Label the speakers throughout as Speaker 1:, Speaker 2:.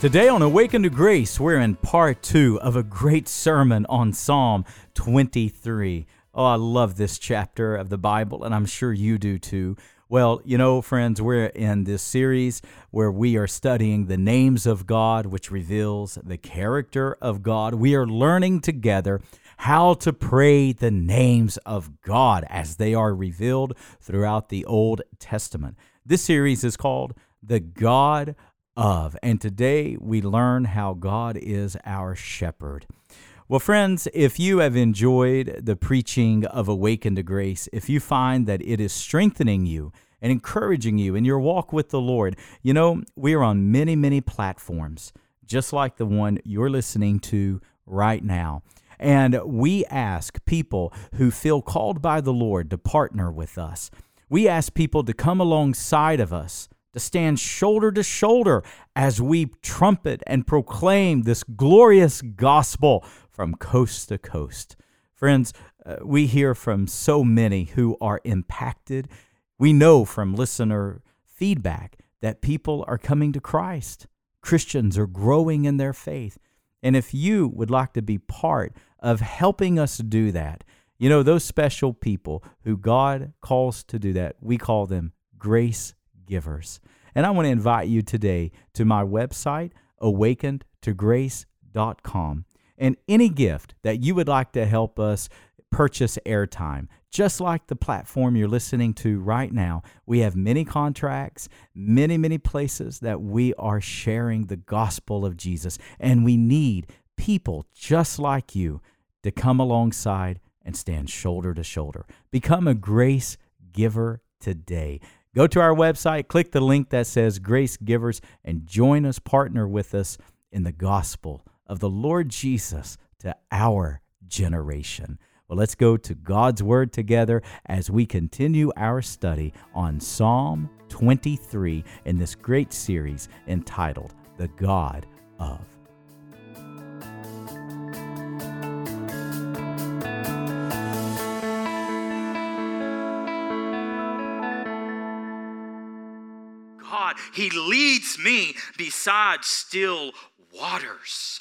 Speaker 1: Today on Awaken to Grace, we're in part two of a great sermon on Psalm 23. Oh, I love this chapter of the Bible, and I'm sure you do too. Well, you know, friends, we're in this series where we are studying the names of God, which reveals the character of God. We are learning together how to pray the names of God as they are revealed throughout the Old Testament. This series is called The God of. And today we learn how God is our shepherd. Well, friends, if you have enjoyed the preaching of Awaken to Grace, if you find that it is strengthening you and encouraging you in your walk with the Lord, you know, we are on many, many platforms, just like the one you're listening to right now. And we ask people who feel called by the Lord to partner with us. We ask people to come alongside of us to stand shoulder to shoulder as we trumpet and proclaim this glorious gospel from coast to coast. Friends, uh, we hear from so many who are impacted. We know from listener feedback that people are coming to Christ. Christians are growing in their faith. And if you would like to be part of helping us do that, you know, those special people who God calls to do that, we call them grace givers. And I want to invite you today to my website, awakentograce.com. And any gift that you would like to help us purchase airtime, just like the platform you're listening to right now, we have many contracts, many, many places that we are sharing the gospel of Jesus. And we need people just like you to come alongside and stand shoulder to shoulder. Become a grace giver today. Go to our website, click the link that says Grace Givers, and join us, partner with us in the gospel of the Lord Jesus to our generation. Well, let's go to God's Word together as we continue our study on Psalm 23 in this great series entitled The God of.
Speaker 2: He leads me beside still waters.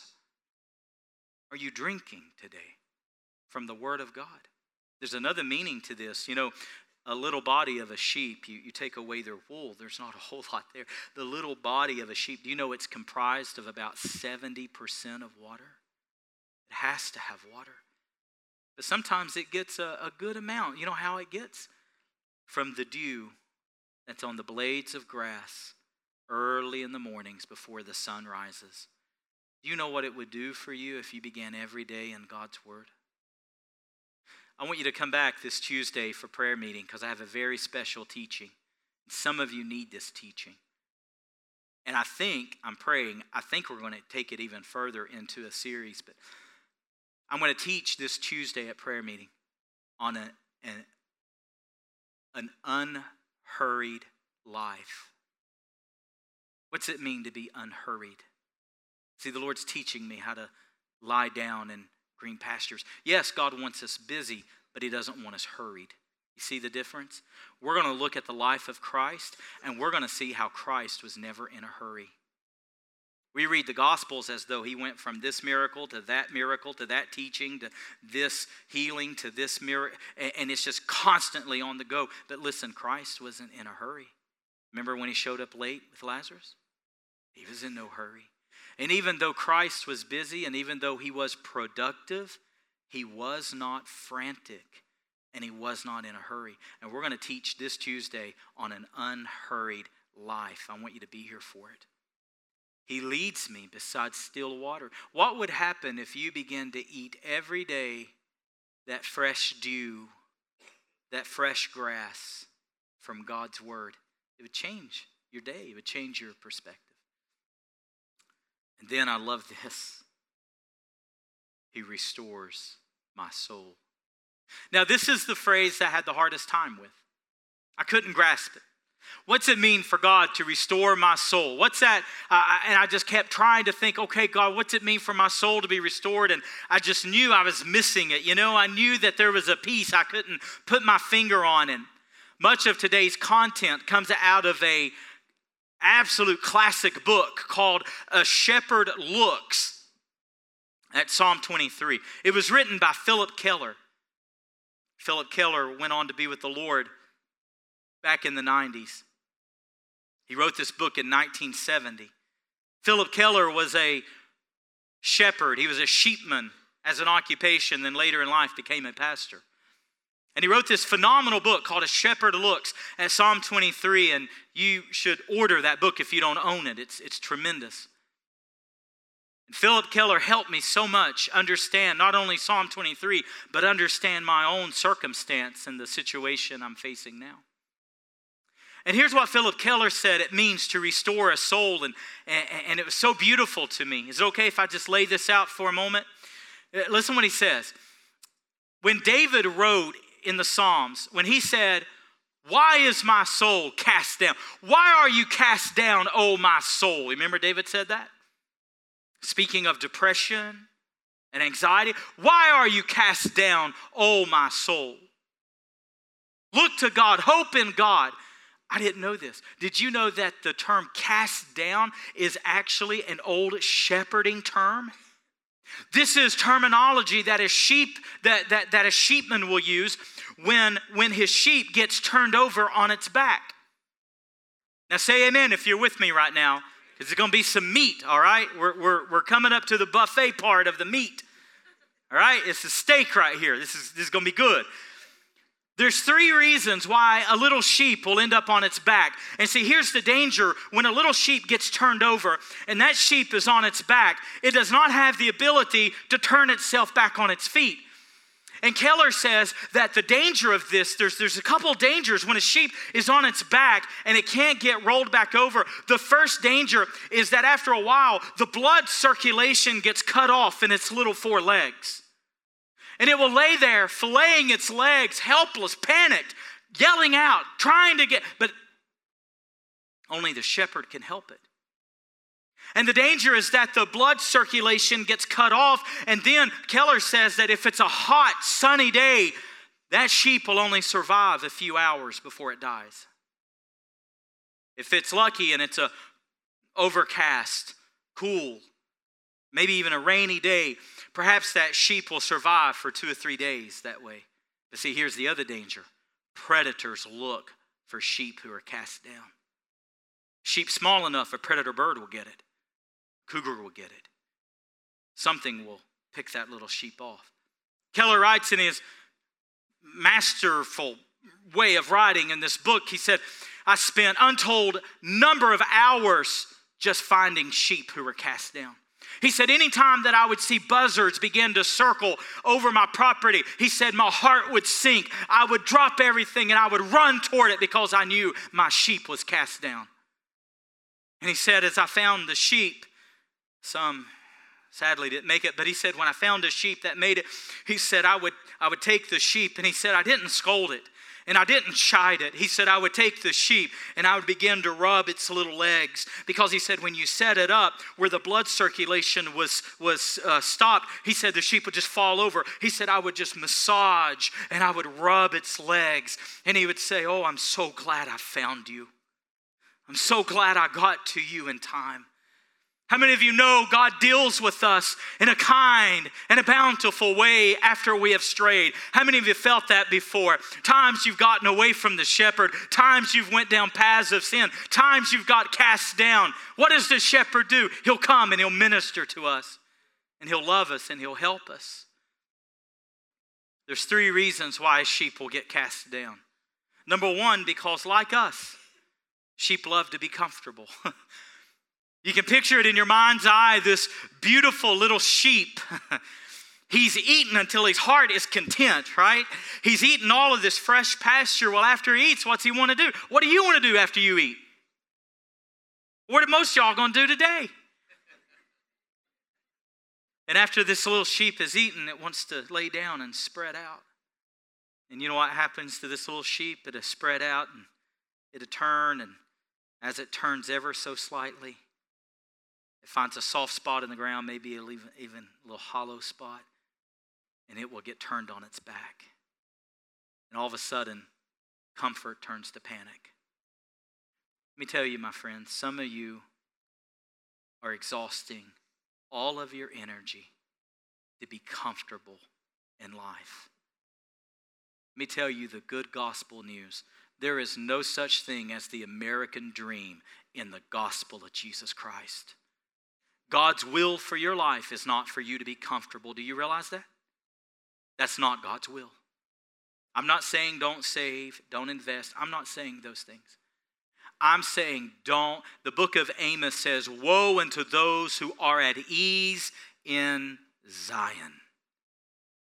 Speaker 2: Are you drinking today from the Word of God? There's another meaning to this. You know, a little body of a sheep, you, you take away their wool, there's not a whole lot there. The little body of a sheep, do you know it's comprised of about 70% of water? It has to have water. But sometimes it gets a, a good amount. You know how it gets? From the dew that's on the blades of grass early in the mornings before the sun rises. Do you know what it would do for you if you began every day in God's Word? I want you to come back this Tuesday for prayer meeting because I have a very special teaching. Some of you need this teaching. And I think, I'm praying, I think we're going to take it even further into a series, but I'm going to teach this Tuesday at prayer meeting on a, an, an un hurried life. What's it mean to be unhurried? See, the Lord's teaching me how to lie down in green pastures. Yes, God wants us busy, but He doesn't want us hurried. You see the difference? We're going to look at the life of Christ, and we're going to see how Christ was never in a hurry. We read the Gospels as though he went from this miracle to that miracle to that teaching to this healing to this miracle, and it's just constantly on the go. But listen, Christ wasn't in a hurry. Remember when he showed up late with Lazarus? He was in no hurry. And even though Christ was busy and even though he was productive, he was not frantic and he was not in a hurry. And we're going to teach this Tuesday on an unhurried life. I want you to be here for it. He leads me beside still water. What would happen if you began to eat every day that fresh dew, that fresh grass from God's word? It would change your day, it would change your perspective. And then I love this He restores my soul. Now, this is the phrase I had the hardest time with. I couldn't grasp it. What's it mean for God to restore my soul? What's that? Uh, and I just kept trying to think, okay, God, what's it mean for my soul to be restored? And I just knew I was missing it. You know, I knew that there was a piece I couldn't put my finger on. And much of today's content comes out of a absolute classic book called A Shepherd Looks at Psalm 23. It was written by Phillip Keller. Phillip Keller went on to be with the Lord back in the 90s. He wrote this book in 1970. Phillip Keller was a shepherd, he was a sheepman as an occupation, then later in life became a pastor. And he wrote this phenomenal book called A Shepherd Looks at Psalm 23, and you should order that book if you don't own it. It's, it's tremendous. And Phillip Keller helped me so much understand not only Psalm 23, but understand my own circumstance and the situation I'm facing now. And here's what Phillip Keller said it means to restore a soul, and, and, and it was so beautiful to me. Is it okay if I just lay this out for a moment? Uh, listen what he says. When David wrote in the Psalms, when he said, Why is my soul cast down? Why are you cast down, O my soul? Remember David said that? Speaking of depression and anxiety, why are you cast down, oh my soul? Look to God, hope in God. I didn't know this. Did you know that the term cast down is actually an old shepherding term? This is terminology that a sheep that, that, that a sheepman will use when, when his sheep gets turned over on its back. Now say amen if you're with me right now. Because it's to be some meat, all right? We're, we're, we're coming up to the buffet part of the meat, all right? It's the steak right here. This is, this is to be good. There's three reasons why a little sheep will end up on its back. And see, here's the danger when a little sheep gets turned over and that sheep is on its back, it does not have the ability to turn itself back on its feet. And Keller says that the danger of this, there's, there's a couple dangers when a sheep is on its back and it can't get rolled back over. The first danger is that after a while, the blood circulation gets cut off in its little four legs. And it will lay there, filleting its legs, helpless, panicked, yelling out, trying to get, but only the shepherd can help it. And the danger is that the blood circulation gets cut off. And then Keller says that if it's a hot, sunny day, that sheep will only survive a few hours before it dies. If it's lucky and it's a overcast, cool, maybe even a rainy day, perhaps that sheep will survive for two or three days that way. But see, here's the other danger predators look for sheep who are cast down. Sheep small enough, a predator bird will get it. Cougar will get it. Something will pick that little sheep off. Keller writes in his masterful way of writing in this book, he said, I spent untold number of hours just finding sheep who were cast down. He said, anytime that I would see buzzards begin to circle over my property, he said, my heart would sink. I would drop everything and I would run toward it because I knew my sheep was cast down. And he said, as I found the sheep, some sadly didn't make it, but he said, when I found a sheep that made it, he said, I would, I would take the sheep, and he said, I didn't scold it. And I didn't chide it. He said, I would take the sheep and I would begin to rub its little legs. Because he said, when you set it up where the blood circulation was, was uh, stopped, he said the sheep would just fall over. He said, I would just massage and I would rub its legs. And he would say, Oh, I'm so glad I found you. I'm so glad I got to you in time. How many of you know God deals with us in a kind and a bountiful way after we have strayed? How many of you felt that before? Times you've gotten away from the shepherd, times you've went down paths of sin, times you've got cast down. What does the shepherd do? He'll come and he'll minister to us and he'll love us and he'll help us. There's three reasons why sheep will get cast down. Number 1 because like us, sheep love to be comfortable. You can picture it in your mind's eye this beautiful little sheep. He's eaten until his heart is content, right? He's eaten all of this fresh pasture. Well, after he eats, what's he want to do? What do you want to do after you eat? What are most y'all going to do today? And after this little sheep is eaten, it wants to lay down and spread out. And you know what happens to this little sheep? It'll spread out and it'll turn, and as it turns ever so slightly, it finds a soft spot in the ground, maybe even, even a little hollow spot, and it will get turned on its back. And all of a sudden, comfort turns to panic. Let me tell you, my friends, some of you are exhausting all of your energy to be comfortable in life. Let me tell you the good gospel news. There is no such thing as the American dream in the gospel of Jesus Christ. God's will for your life is not for you to be comfortable. Do you realize that? That's not God's will. I'm not saying don't save, don't invest. I'm not saying those things. I'm saying don't. The book of Amos says, Woe unto those who are at ease in Zion.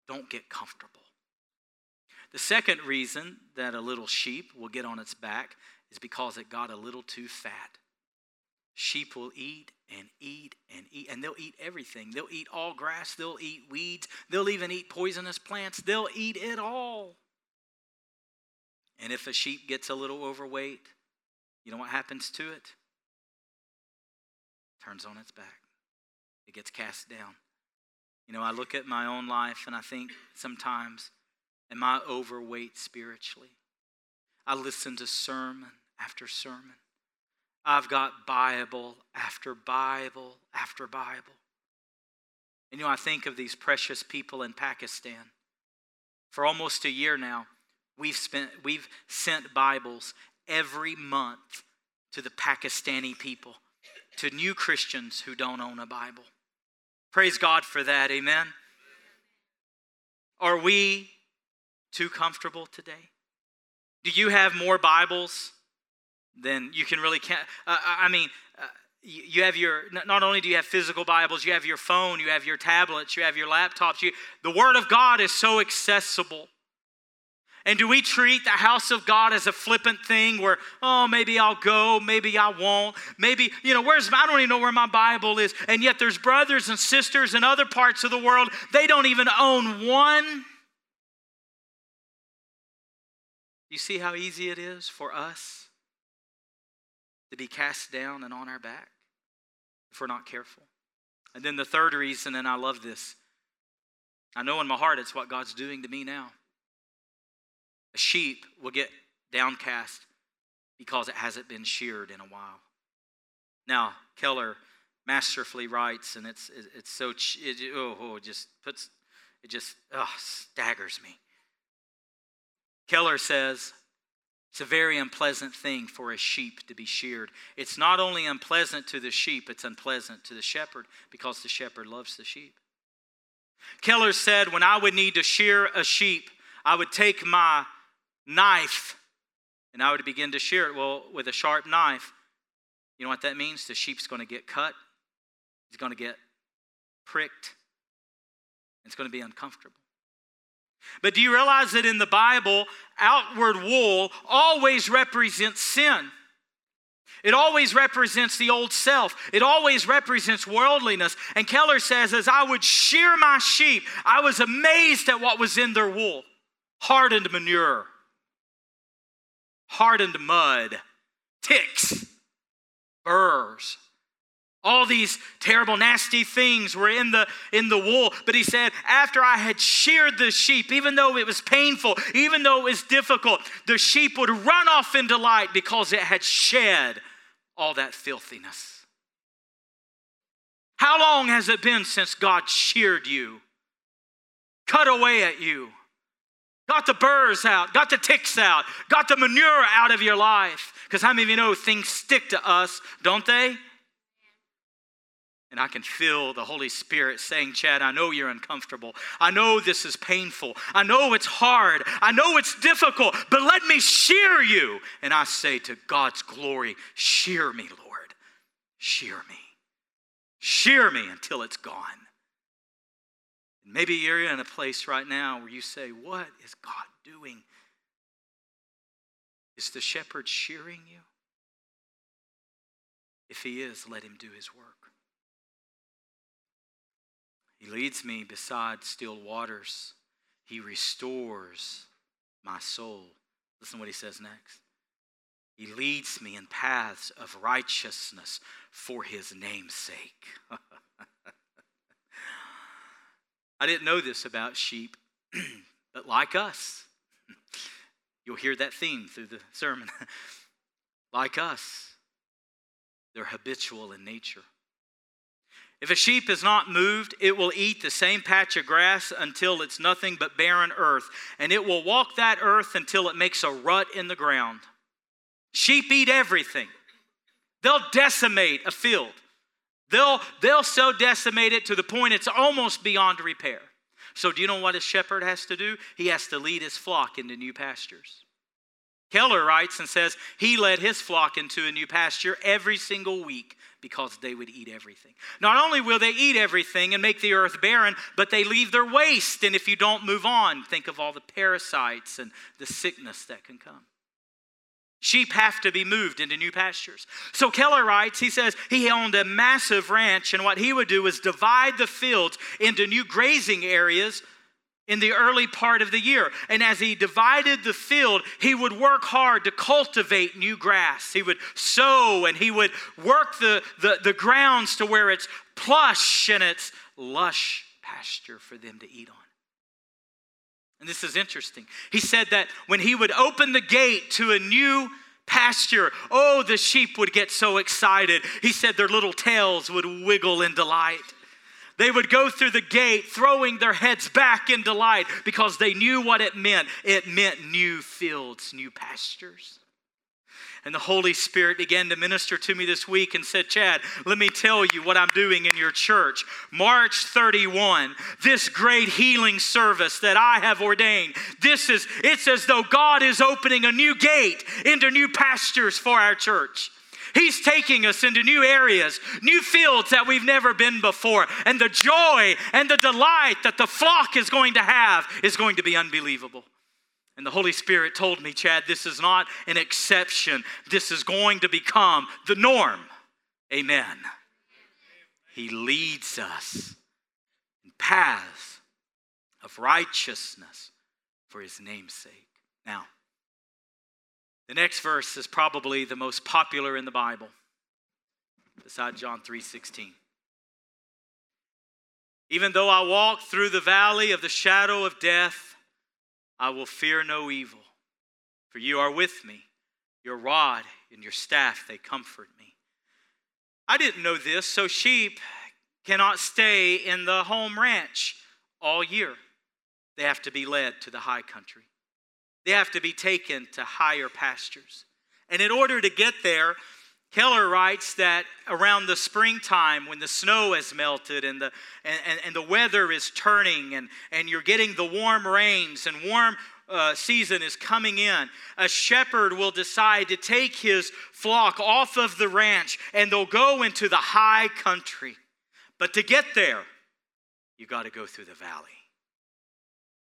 Speaker 2: Don't get comfortable. The second reason that a little sheep will get on its back is because it got a little too fat. Sheep will eat and eat and eat, and they'll eat everything. They'll eat all grass, they'll eat weeds, they'll even eat poisonous plants, they'll eat it all. And if a sheep gets a little overweight, you know what happens to it? Turns on its back. It gets cast down. You know, I look at my own life and I think sometimes, am I overweight spiritually? I listen to sermon after sermon. I've got Bible after Bible after Bible. And you know, I think of these precious people in Pakistan. For almost a year now, we've spent we've sent Bibles every month to the Pakistani people, to new Christians who don't own a Bible. Praise God for that. Amen. Are we too comfortable today? Do you have more Bibles than you can really? Uh, I mean, uh, you have your not only do you have physical bibles you have your phone you have your tablets you have your laptops you, the word of god is so accessible and do we treat the house of God as a flippant thing where, oh, maybe I'll go, maybe I won't, maybe, you know, where's, I don't even know where my Bible is. And yet there's brothers and sisters in other parts of the world, they don't even own one. You see how easy it is for us to be cast down and on our back if we're not careful. And then the third reason, and I love this, I know in my heart it's what God's doing to me now. A sheep will get downcast because it hasn't been sheared in a while. Now, Keller masterfully writes, and it's, it's so, it, oh, oh, it just puts, it just oh, staggers me. Keller says, it's a very unpleasant thing for a sheep to be sheared. It's not only unpleasant to the sheep, it's unpleasant to the shepherd because the shepherd loves the sheep. Keller said, When I would need to shear a sheep, I would take my knife. And I would begin to shear it. Well, with a sharp knife, you know what that means? The sheep's going to get cut, it's going to get pricked, it's going to be uncomfortable. But do you realize that in the Bible, outward wool always represents sin? It always represents the old self. It always represents worldliness. And Keller says, as I would shear my sheep, I was amazed at what was in their wool hardened manure, hardened mud, ticks, burrs. All these terrible, nasty things were in the, in the wool. But he said, after I had sheared the sheep, even though it was painful, even though it was difficult, the sheep would run off in delight because it had shed all that filthiness. How long has it been since God sheared you, cut away at you? Got the burrs out, got the ticks out, got the manure out of your life. Because how many of you know things stick to us, don't they? And I can feel the Holy Spirit saying, Chad, I know you're uncomfortable. I know this is painful. I know it's hard. I know it's difficult, but let me shear you. And I say to God's glory, shear me, Lord. Shear me. Shear me until it's gone. Maybe you're in a place right now where you say, What is God doing? Is the shepherd shearing you? If he is, let him do his work. He leads me beside still waters. He restores my soul. Listen to what he says next. He leads me in paths of righteousness for his name's sake. I didn't know this about sheep, but like us, you'll hear that theme through the sermon. like us, they're habitual in nature. If a sheep is not moved, it will eat the same patch of grass until it's nothing but barren earth, and it will walk that earth until it makes a rut in the ground. Sheep eat everything. They'll decimate a field. They'll, they'll so decimate it to the point it's almost beyond repair. So, do you know what a shepherd has to do? He has to lead his flock into new pastures. Keller writes and says he led his flock into a new pasture every single week because they would eat everything. Not only will they eat everything and make the earth barren, but they leave their waste. And if you don't move on, think of all the parasites and the sickness that can come. Sheep have to be moved into new pastures. So Keller writes, he says he owned a massive ranch, and what he would do is divide the fields into new grazing areas in the early part of the year. And as he divided the field, he would work hard to cultivate new grass. He would sow and he would work the, the, the grounds to where it's plush and it's lush pasture for them to eat on. And this is interesting. He said that when he would open the gate to a new pasture, oh, the sheep would get so excited. He said their little tails would wiggle in delight. They would go through the gate throwing their heads back in delight because they knew what it meant. It meant new fields, new pastures. And the Holy Spirit began to minister to me this week and said, Chad, let me tell you what I'm doing in your church. March 31, this great healing service that I have ordained, this is, it's as though God is opening a new gate into new pastures for our church. He's taking us into new areas, new fields that we've never been before. And the joy and the delight that the flock is going to have is going to be unbelievable. And the Holy Spirit told me, Chad, this is not an exception. This is going to become the norm. Amen. He leads us in paths of righteousness for his name's sake. Now, the next verse is probably the most popular in the Bible, beside John 3:16. Even though I walk through the valley of the shadow of death, I will fear no evil, for you are with me. Your rod and your staff, they comfort me. I didn't know this, so sheep cannot stay in the home ranch all year. They have to be led to the high country. They have to be taken to higher pastures. And in order to get there, Keller writes that around the springtime, when the snow has melted and the, and, and, the weather is turning and, and you're getting the warm rains and warm uh, season is coming in, a shepherd will decide to take his flock off of the ranch and they'll go into the high country. But to get there, you got to go through the valley.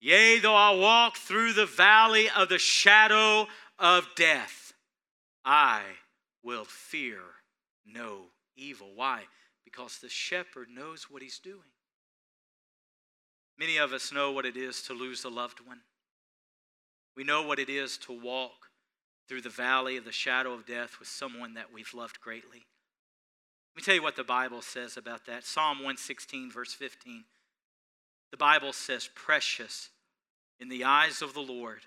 Speaker 2: Yea, though I walk through the valley of the shadow of death, I will fear no evil. Why? Because the shepherd knows what he's doing. Many of us know what it is to lose a loved one. We know what it is to walk through the valley of the shadow of death with someone that we've loved greatly. Let me tell you what the Bible says about that. Psalm 116, verse 15. The Bible says, Precious in the eyes of the Lord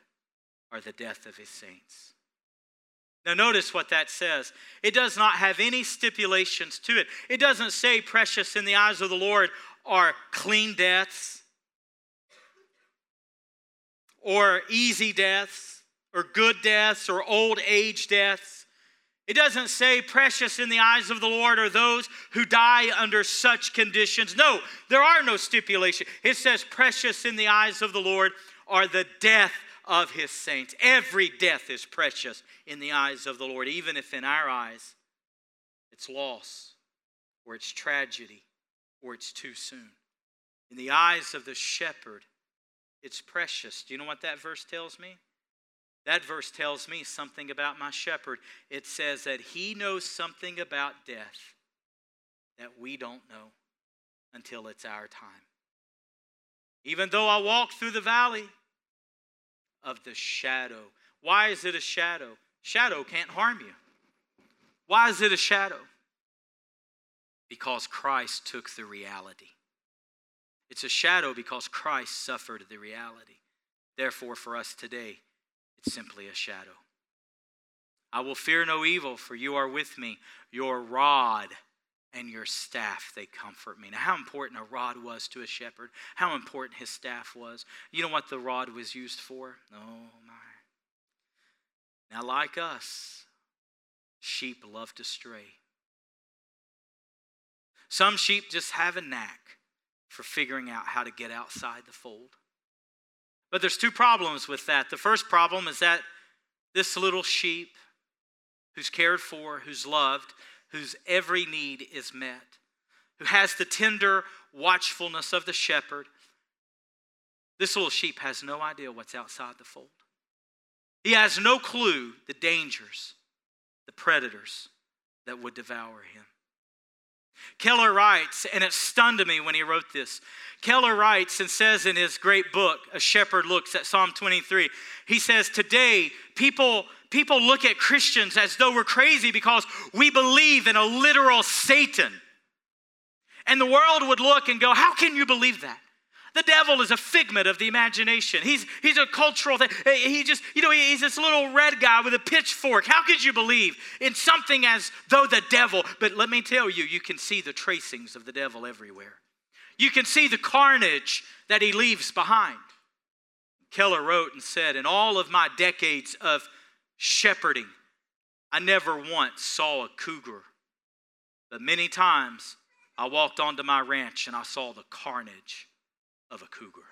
Speaker 2: are the death of his saints. Now, notice what that says. It does not have any stipulations to it. It doesn't say precious in the eyes of the Lord are clean deaths or easy deaths or good deaths or old age deaths. It doesn't say precious in the eyes of the Lord are those who die under such conditions. No, there are no stipulations. It says precious in the eyes of the Lord are the death of his saints. Every death is precious in the eyes of the Lord, even if in our eyes it's loss or it's tragedy or it's too soon. In the eyes of the shepherd, it's precious. Do you know what that verse tells me? That verse tells me something about my shepherd. It says that he knows something about death that we don't know until it's our time. Even though I walk through the valley of the shadow. Why is it a shadow? Shadow can't harm you. Why is it a shadow? Because Christ took the reality. It's a shadow because Christ suffered the reality. Therefore, for us today, it's simply a shadow. I will fear no evil, for you are with me. Your rod and your staff, they comfort me. Now, how important a rod was to a shepherd, how important his staff was. You know what the rod was used for? Oh, my. Now, like us, sheep love to stray. Some sheep just have a knack for figuring out how to get outside the fold. But there's two problems with that. The first problem is that this little sheep who's cared for, who's loved, whose every need is met, who has the tender watchfulness of the shepherd, this little sheep has no idea what's outside the fold. He has no clue the dangers, the predators that would devour him. Keller writes, and it stunned me when he wrote this. Keller writes and says in his great book, A Shepherd Looks at Psalm 23, he says, Today, people, people look at Christians as though we're crazy because we believe in a literal Satan. And the world would look and go, How can you believe that? The devil is a figment of the imagination. He's, he's a cultural thing. He just, you know, he's this little red guy with a pitchfork. How could you believe in something as though the devil? But let me tell you, you can see the tracings of the devil everywhere. You can see the carnage that he leaves behind. Keller wrote and said, In all of my decades of shepherding, I never once saw a cougar. But many times I walked onto my ranch and I saw the carnage of a cougar.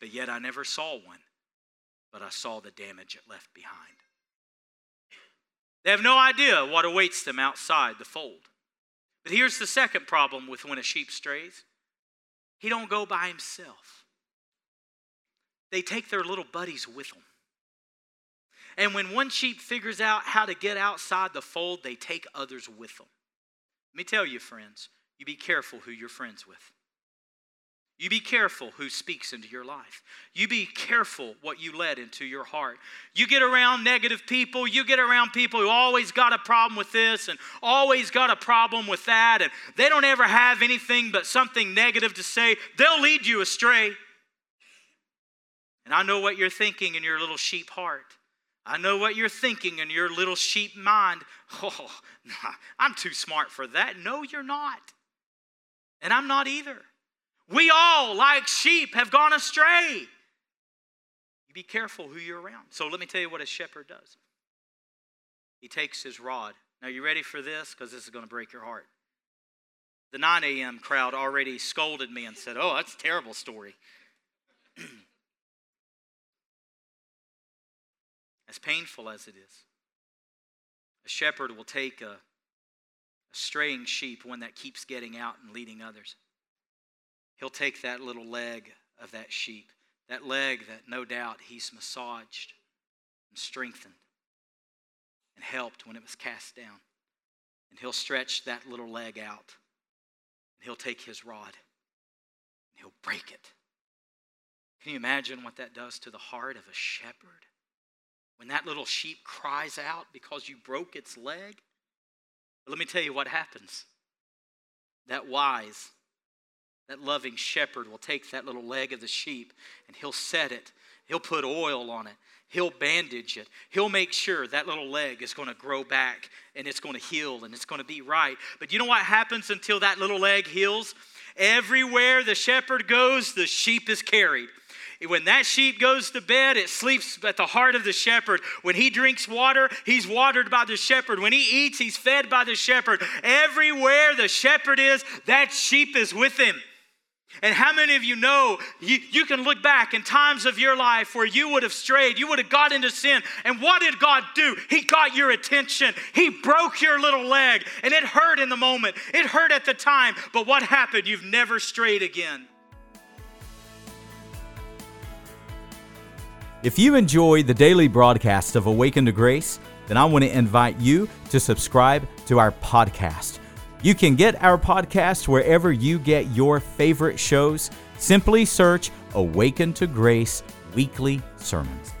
Speaker 2: But yet I never saw one, but I saw the damage it left behind. They have no idea what awaits them outside the fold. But here's the second problem with when a sheep strays. He don't go by himself. They take their little buddies with them. And when one sheep figures out how to get outside the fold, they take others with them. Let me tell you, friends, you be careful who you're friends with. You be careful who speaks into your life. You be careful what you let into your heart. You get around negative people, you get around people who always got a problem with this and always got a problem with that, and they don't ever have anything but something negative to say. They'll lead you astray. And I know what you're thinking in your little sheep heart. I know what you're thinking in your little sheep mind. Oh, I'm too smart for that. No, you're not. And I'm not either. We all, like sheep, have gone astray. You be careful who you're around. So let me tell you what a shepherd does. He takes his rod. Now, you ready for this? Because this is going to break your heart. The 9 a.m. crowd already scolded me and said, Oh, that's a terrible story. as painful as it is, a shepherd will take a, a straying sheep, one that keeps getting out and leading others He'll take that little leg of that sheep, that leg that no doubt he's massaged and strengthened and helped when it was cast down. And he'll stretch that little leg out and he'll take his rod and he'll break it. Can you imagine what that does to the heart of a shepherd? When that little sheep cries out because you broke its leg? But let me tell you what happens. That wise that loving shepherd will take that little leg of the sheep and he'll set it. He'll put oil on it. He'll bandage it. He'll make sure that little leg is going to grow back and it's going to heal and it's going to be right. But you know what happens until that little leg heals? Everywhere the shepherd goes, the sheep is carried. When that sheep goes to bed, it sleeps at the heart of the shepherd. When he drinks water, he's watered by the shepherd. When he eats, he's fed by the shepherd. Everywhere the shepherd is, that sheep is with him. And how many of you know you, you can look back in times of your life where you would have strayed, you would have got into sin, and what did God do? He got your attention. He broke your little leg, and it hurt in the moment. It hurt at the time, but what happened? You've never strayed again.
Speaker 1: If you enjoy the daily broadcast of Awaken to Grace, then I want to invite you to subscribe to our podcast. You can get our podcast wherever you get your favorite shows. Simply search Awaken to Grace Weekly Sermons.